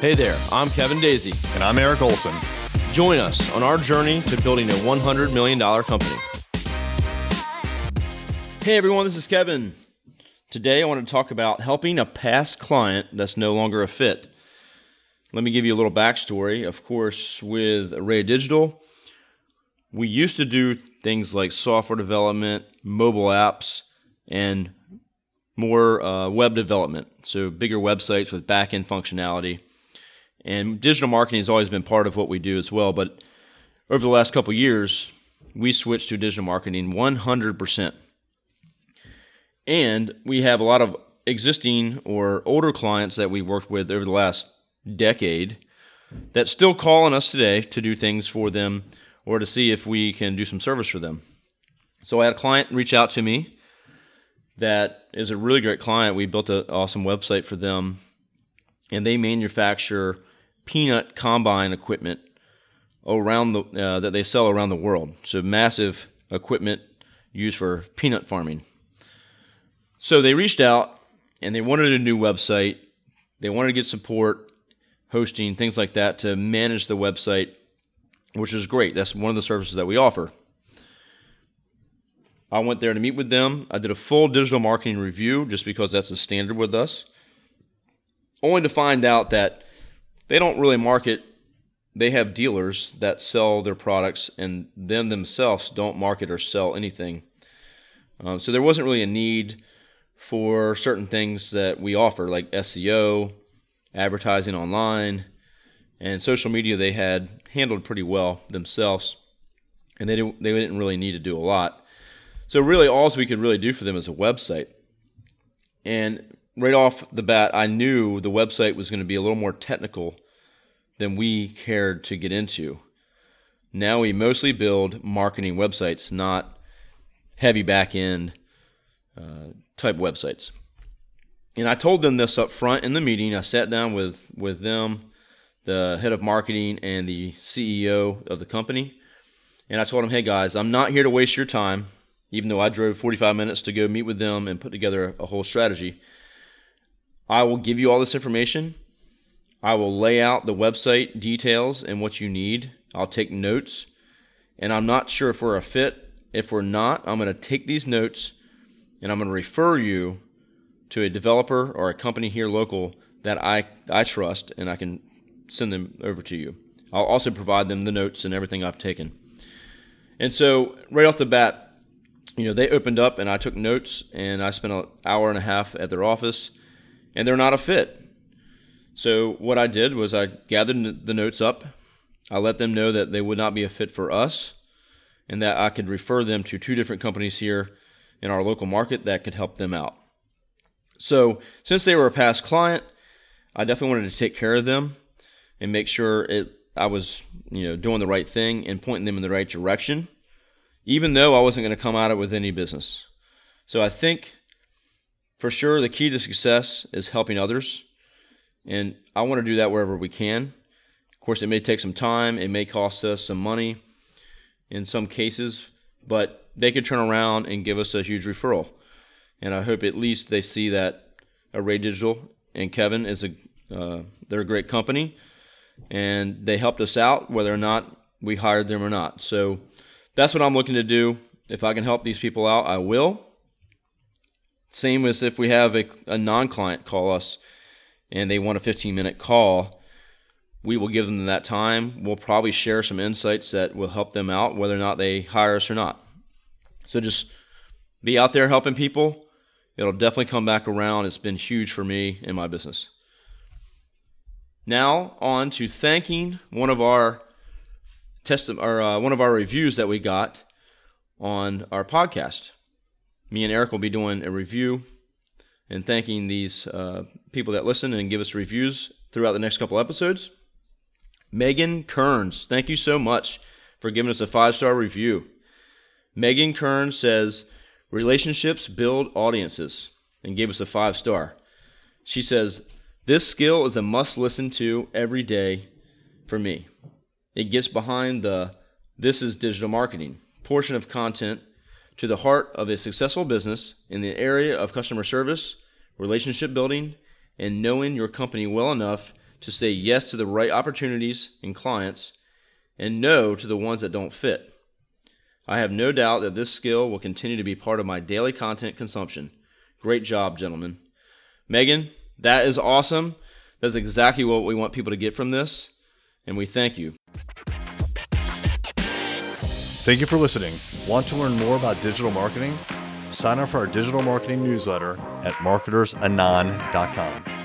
Hey there, I'm Kevin Daisey. And I'm Eric Olson. Join us on our journey to building a $100 million company. Hey everyone, this is Kevin. Today I want to talk about helping a past client that's no longer a fit. Let me give you a little backstory. Of course, with Array Digital, we used to do things like software development, mobile apps, and more uh, web development. So bigger websites with back end functionality. And digital marketing has always been part of what we do as well. But over the last couple years, we switched to digital marketing 100%. And we have a lot of existing or older clients that we worked with over the last decade that still call on us today to do things for them or to see if we can do some service for them. So I had a client reach out to me that is a really great client. We built an awesome website for them, and they manufacture peanut combine equipment around the uh, that they sell around the world. So massive equipment used for peanut farming. So they reached out and they wanted a new website. They wanted to get support, hosting, things like that to manage the website which is great. That's one of the services that we offer. I went there to meet with them. I did a full digital marketing review just because that's the standard with us. Only to find out that they don't really market, they have dealers that sell their products, and them themselves don't market or sell anything. Um, so there wasn't really a need for certain things that we offer, like SEO, advertising online, and social media they had handled pretty well themselves, and they didn't, they didn't really need to do a lot. So really, all we could really do for them is a website. And right off the bat, I knew the website was going to be a little more technical than we cared to get into. Now we mostly build marketing websites, not heavy back end uh, type websites. And I told them this up front in the meeting. I sat down with with them the head of marketing and the CEO of the company. And I told them, hey guys, I'm not here to waste your time, even though I drove 45 minutes to go meet with them and put together a whole strategy. I will give you all this information. I will lay out the website details and what you need. I'll take notes. And I'm not sure if we're a fit. If we're not, I'm going to take these notes and I'm going to refer you to a developer or a company here local that I, I trust and I can send them over to you. I'll also provide them the notes and everything I've taken. And so, right off the bat, you know, they opened up and I took notes and I spent an hour and a half at their office and they're not a fit. So, what I did was I gathered the notes up. I let them know that they would not be a fit for us and that I could refer them to two different companies here in our local market that could help them out. So, since they were a past client, I definitely wanted to take care of them and make sure it I was you know doing the right thing and pointing them in the right direction, even though I wasn't going to come out of it with any business. So I think for sure the key to success is helping others, and I want to do that wherever we can. Of course, it may take some time, it may cost us some money in some cases, but they could turn around and give us a huge referral. And I hope at least they see that Array Digital and Kevin is a uh, they're a great company and they helped us out whether or not we hired them or not. So that's what I'm looking to do. If I can help these people out, I will. Same as if we have a, a non client call us and they want a 15 minute call, we will give them that time. We'll probably share some insights that will help them out, whether or not they hire us or not. So just be out there helping people. It'll definitely come back around. It's been huge for me in my business. Now on to thanking one of our test or uh, one of our reviews that we got on our podcast. Me and Eric will be doing a review and thanking these uh, people that listen and give us reviews throughout the next couple episodes. Megan Kearns, thank you so much for giving us a five star review. Megan Kearns says, Relationships build audiences, and gave us a five star. She says, this skill is a must listen to every day for me. It gets behind the this is digital marketing portion of content to the heart of a successful business in the area of customer service, relationship building, and knowing your company well enough to say yes to the right opportunities and clients and no to the ones that don't fit. I have no doubt that this skill will continue to be part of my daily content consumption. Great job, gentlemen. Megan, that is awesome. That's exactly what we want people to get from this, and we thank you. Thank you for listening. Want to learn more about digital marketing? Sign up for our digital marketing newsletter at marketersanon.com.